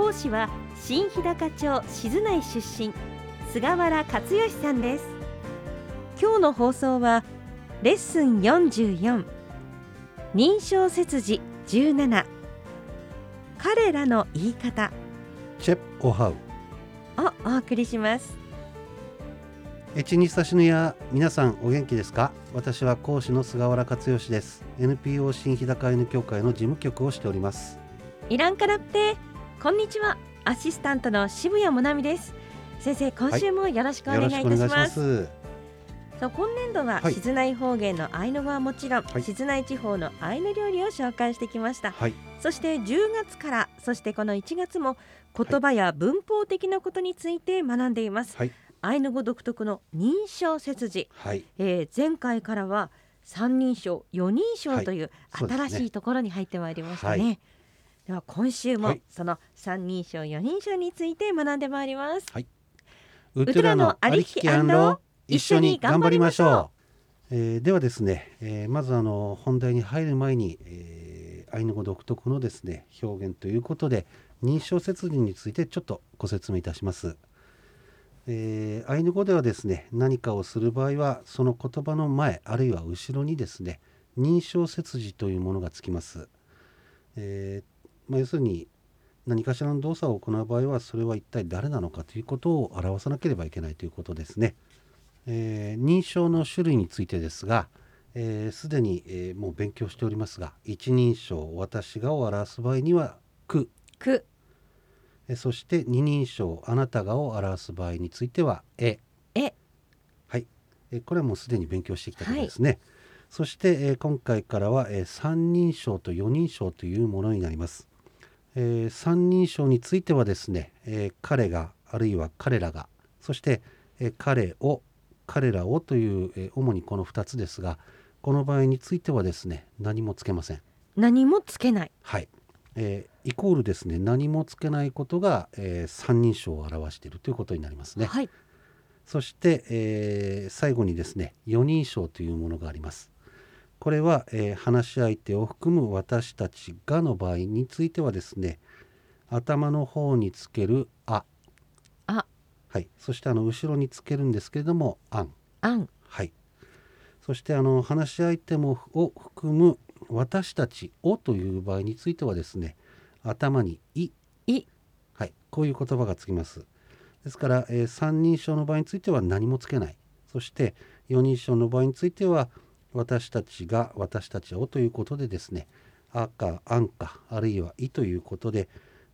講師は新日高町静内出身菅原克義さんです。今日の放送はレッスン44認証切字17彼らの言い方。チェプオハウ。をお送りします。エチニサシヌや皆さんお元気ですか？私は講師の菅原克義です。NPO 新日高犬協会の事務局をしております。イランカラプテこんにちは。アシスタントの渋谷もなみです。先生今週もよろしくお願いいたします,、はい、す。そう今年度は静内方言のアイヌ語はもちろん、はい、静内地方のアイヌ料理を紹介してきました、はい、そして10月からそしてこの1月も言葉や文法的なことについて学んでいます、はい。アイヌ語独特の認証切字、はい、えー、前回からは三人称四人称という新しいところに入ってまいりましたね。はい、では今週もその三人称四人称について学んでまいります。はい、ウトラのありきき一緒に頑張りましょう。えー、ではですね、えー、まずあの本題に入る前に、えー、アイヌ語独特のですね表現ということで認証切字についてちょっとご説明いたします。えー、アイヌ語ではですね何かをする場合はその言葉の前あるいは後ろにですね認証切字というものがつきます、えー、まあ、要するに何かしらの動作を行う場合はそれは一体誰なのかということを表さなければいけないということですね、えー、認証の種類についてですがすで、えー、に、えもう勉強しておりますが一人称私がを表す場合には「く」く。そして二人称あなたがを表す場合についてはえ。え。はい。これはもうすでに勉強してきたことですね、はい、そして今回からは三人称と四人称というものになります三人称についてはですね彼があるいは彼らがそして彼を彼らをという主にこの2つですがこの場合についてはですね何もつけません何もつけないはいえー、イコールですね何もつけないことが、えー、三人称を表しているということになりますね。はい、そして、えー、最後にですね四人称というものがあります。これは、えー、話し相手を含む私たちがの場合についてはですね頭の方につけるあ。あ。はい。そしてあの後ろにつけるんですけれどもあん。あん。はい。そしてあの話し相手もを含む私たちをという場合についてはですね頭にい。い。はい。こういう言葉がつきます。ですから、えー、三人称の場合については何もつけない。そして四人称の場合については私たちが私たちをということでですねあかあんかあるいはいということで、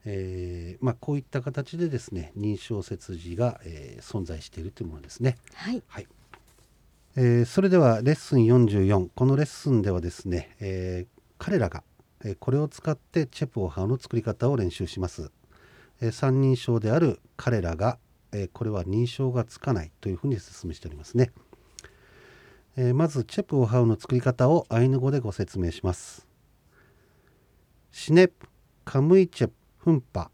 えー、まあ、こういった形でですね認証切字が、えー、存在しているというものですね。はい、はい。えー、それではレッスン44このレッスンではですね、えー、彼らが、えー、これを使ってチェプオハウの作り方を練習します、え三人称である彼らが、えこれは認証がつかないというふうに説明しておりますね、えまずチェプオハウの作り方をアイヌ語でご説明します。シネプカムイチェプフンパ。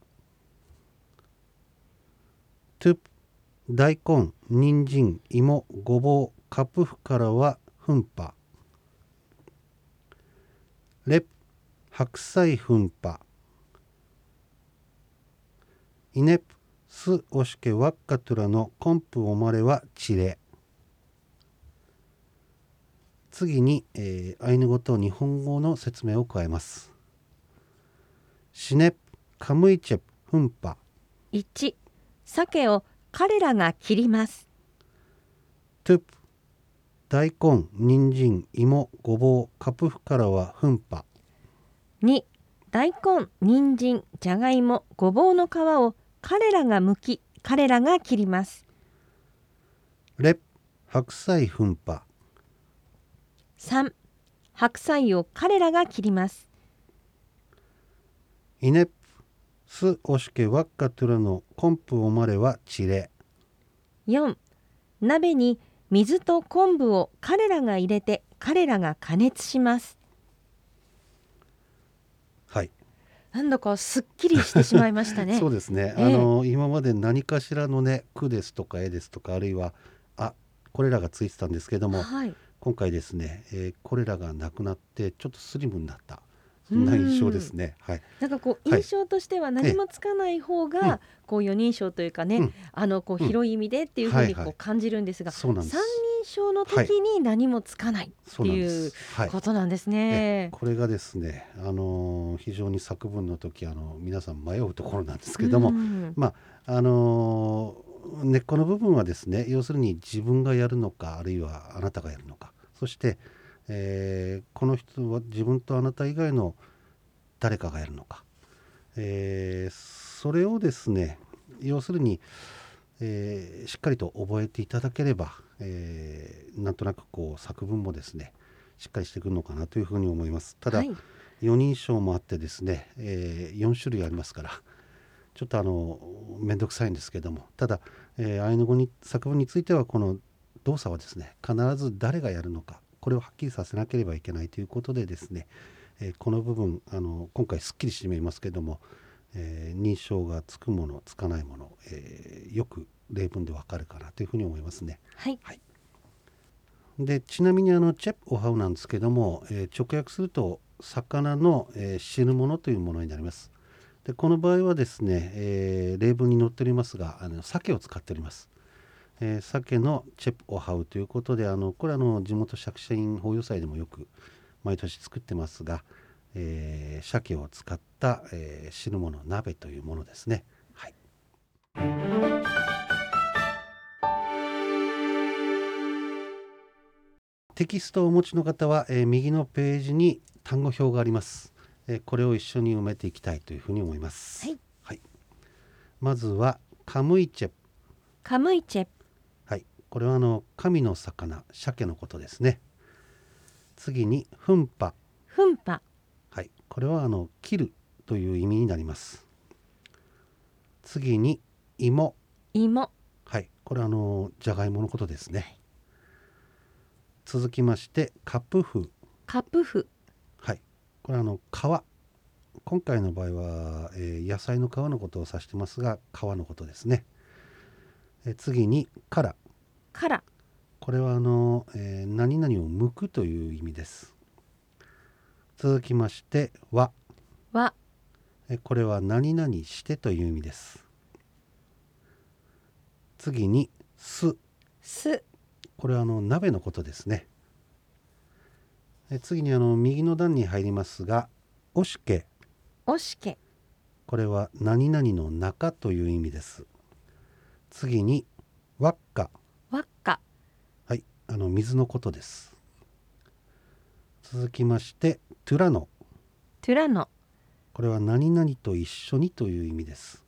トゥプ大根人参芋ごぼうカプフからはフンパ。レプ白菜フンパ。イネプスオシケワッカトゥラのコンプオマレはチレ。次に、えー、アイヌ語と日本語の説明を加えます。シネプカムイチェプフンパ。1鮭を彼らが切ります。トゥプ大根人参芋ごぼうカプフからはフンパ。2大根人参じゃがいもごぼうの皮を彼らが剥き彼らが切ります。レ白菜フンパ3白菜を彼らが切ります。イネスオシケワッカトゥラのコンプオマレはチレ。4鍋に水と昆布を彼らが入れて彼らが加熱します。はい。なんだかすっきりしてしまいましたね。そうですね、ええ。あの今まで何かしらのね「句ですとか「絵ですとかあるいは「あこれらがついてたんですけどもはい今回ですね、えーこれらがなくなってちょっとスリムになった。そんな印象ですね。はい。なんかこうはい。印象としては何もつかない方が、ええ。うんこう四人称というかね、うん。あのこううん。広い意味でっていうふうにはいはい。こう感じるんですが、そうなんです。三人称の時に何もつかないっていうことなんですえね。これがですね、あのー非常に作文の時あの皆さん迷うところなんですけども、うん。あのー根っこの部分はですね要するに自分がやるのかあるいはあなたがやるのかそして、えーこの人は自分とあなた以外の誰かがやるのか、えーそれをですね要するに、えーしっかりと覚えていただければ、えーなんとなくこう作文もですねしっかりしてくるのかなというふうに思います。ただ、はい。4人称もあってですね、え4種類ありますからちょっとあの面倒くさいんですけども。ただ、えーアイヌ語に作文についてはこの動作はですね必ず誰がやるのかこれをはっきりさせなければいけないということでですね、えーこの部分あの今回すっきりしてみますけども、えー認証がつくものつかないもの、えーよく例文でわかるかなというふうに思いますね。はいでちなみにあのチェップ・オハウなんですけども、えー直訳すると魚の、えー死ぬものというものになります。でこの場合はですね、えー例文に載っておりますがあの鮭を使っております。えー鮭のチェップ・オハウということであのこれはあの地元釈迦院法要祭でもよく毎年作ってますが、えー鮭を使った、えー汁物鍋というものですね。はい。テキストをお持ちの方は、えー右のページに単語表があります、えーこれを一緒に埋めていきたいというふうに思います。はい。まずはカムイチェプ、カムイチェはい、これはあの神の魚、鮭のことですね。次にフンパ、フンパはい、これはあの切るという意味になります。次に芋、芋。はい、これはあのじゃがいものことですね。続きましてカプフ、カプフはい、これはあの皮。今回の場合は、えー野菜の皮のことを指してますが皮のことですね、えー次に殻カラこれはあの、えー何々を剥くという意味です。続きまして和はえーこれは何々してという意味です。次にす。す。これはあの鍋のことですね。えー次にあの右の段に入りますがおしけ。おしけ。これは何々の中という意味です。次に輪っか、わっか。はい、あの水のことです。続きましてトゥラノ、トゥラノ。これは何々と一緒にという意味です。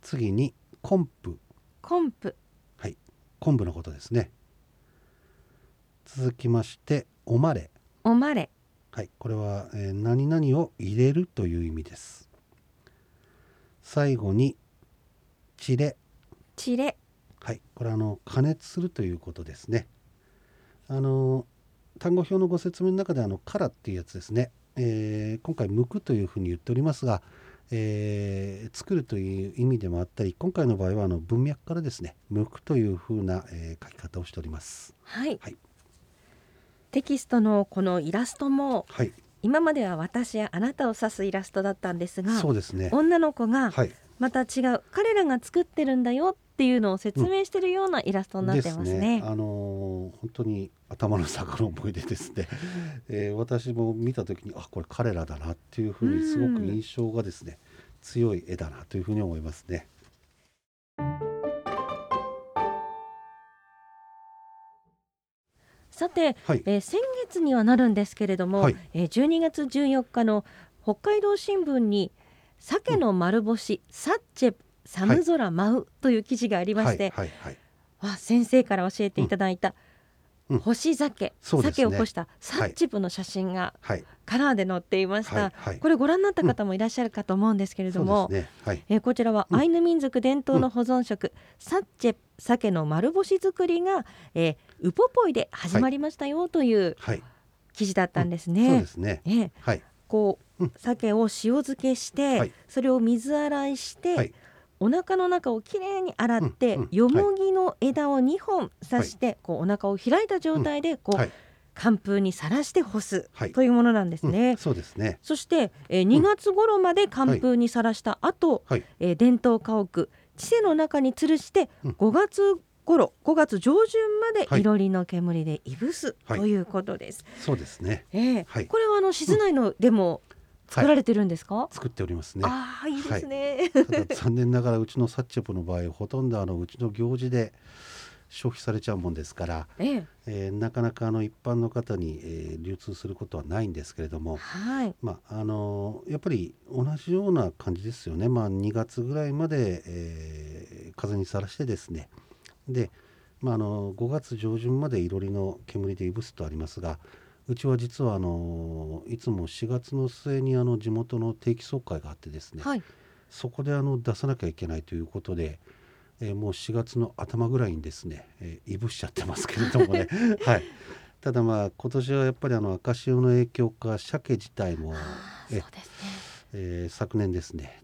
次にコンプ、コンプ。はい、昆布のことですね。続きましておまれ、おまれ。はい、これは、えー何々を入れるという意味です。最後にチレ、チレはい、これはあの加熱するということですね。あの単語表のご説明の中であの「から」っていうやつですね、えー今回「剥く」というふうに言っておりますが、えー作るという意味でもあったり今回の場合はあの文脈からですね「剥く」というふうな、えー書き方をしております。はい、はいテキストのこのイラストもはい、今までは私やあなたを指すイラストだったんですがそうですね。女の子がはい、また違う彼らが作ってるんだよっていうのを説明してるようなイラストになってますね。あのー本当に頭の坂の思い出ですね、えー私も見た時にあこれ彼らだなっていうふうにすごく印象がですね強い絵だなというふうに思いますね。さて、はい、えー先月にはなるんですけれども、はい。えー12月14日の北海道新聞に鮭の丸干し、サッチェ寒空舞うという記事がありまして、はいはいはい。あ先生から教えていただいた、うん。干し鮭、そうですね。鮭を干したサッチプの写真がはい。カラーで載っていました、はいはい。これご覧になった方もいらっしゃるかと思うんですけれども、そうですね。はい。えーこちらはうん。アイヌ民族伝統の保存食、サッチェ鮭の丸干し作りが、えーウポポイで始まりましたよというはい。記事だったんですそうね。ですね。えーはい。こう、うん。鮭を塩漬けして、はい。それを水洗いして、はいお腹の中をきれいに洗って、うんうんよもぎの枝を2本刺して、こうお腹を開いた状態でこう、はい。寒風にさらして干すはい。というものなんですね。うんそうですね。そして、えー2月頃まで寒風にさらした後、はい。えー伝統家屋地勢の中に吊るしてうん。5月頃5月上旬まではい。いろりの煙でいぶすはい。ということです。そうですね。えーはい。これはあの静内のでも作られてるんですか？作っておりますねああいいですね。ただ残念ながらうちのサッチェプの場合ほとんどあのうちの行事で消費されちゃうもんですから、えええーなかなかあの一般の方に、えー流通することはないんですけれども、はい。まああのやっぱり同じような感じですよね、まあ、2月ぐらいまで、えー風にさらしてですねで、まあ、あの5月上旬までいろりの煙でいぶすとありますがうちは実はあのいつも4月の末にあの地元の定期総会があってですね、はい。そこであの出さなきゃいけないということで、えーもう4月の頭ぐらいにですね、えーいぶしちゃってますけれどもね、はい、ただまあ今年はやっぱりあの赤潮の影響か鮭自体も、え昨年ですね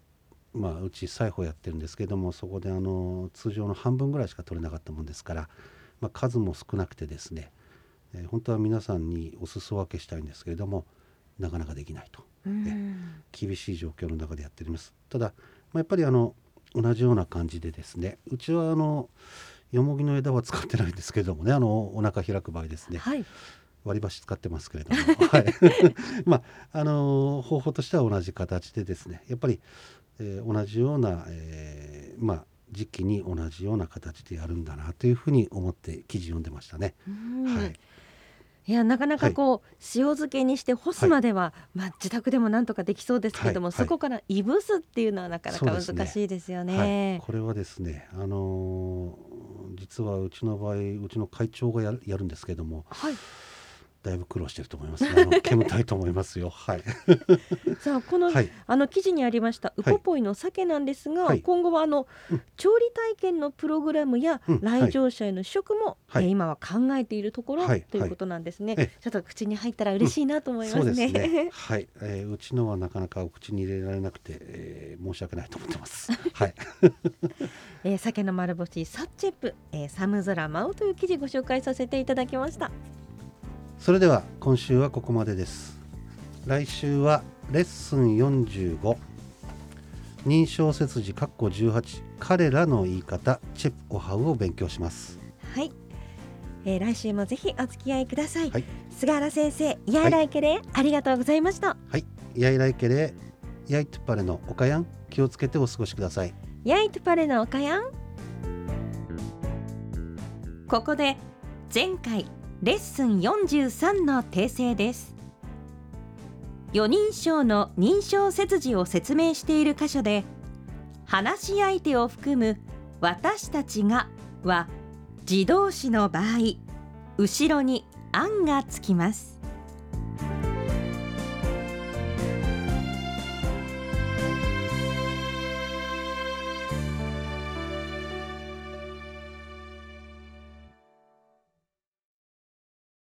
まあうち裁縫やってるんですけどもそこであの通常の半分ぐらいしか取れなかったもんですから、まあ、数も少なくてですね、えー本当は皆さんにお裾分けしたいんですけれどもなかなかできないと。うん。厳しい状況の中でやっておりますただ、まあ、やっぱりあの同じような感じでですねうちはあのよもぎの枝は使ってないんですけれどもねあのお腹開く場合ですねはい。割り箸使ってますけれども、はい、まああの方法としては同じ形でですねやっぱり、えー同じような、えーまあ時期に同じような形でやるんだなというふうに思って記事読んでましたね。うんはいいやなかなかこう、塩漬けにして干すまでは、まあ自宅でもなんとかできそうですけれども、そこからいぶすっていうのはなかなか難しいですよはい。ね。、これはですね、あのー実はうちの場合うちの会長がやるやるんですけどもはい。だいぶ苦労してると思います、ね、煙たいと思いますよ。はい。さあこの、はい。あの記事にありましたウポポイの鮭なんですが、はい。今後はあの、うん。調理体験のプログラムや、うん。来場者への試食も、はい。えー今は考えているところ、はい。ということなんですね、えちょっと口に入ったら嬉しいなと思いますね。そうですね。はい、えーうちのはなかなかお口に入れられなくて、えー申し訳ないと思ってます。はい。えー鮭の丸干しサッチェップ、えー、寒空舞うという記事ご紹介させていただきました。それでは今週はここまでです。来週はレッスン45認証切字括弧18彼らの言い方。チェプオハウを勉強します。はい、えー、来週もぜひお付き合いください。はい。菅原先生、イヤイライケレ、ありがとうございました。はい。やいらいけれやいとパレのおかやん。気をつけてお過ごしください。ヤイトパレのおかやん。ここで前回レッスン43の訂正です。4人称の認証切字を説明している箇所で話し相手を含む私たちがは自動詞の場合後ろに案がつきます。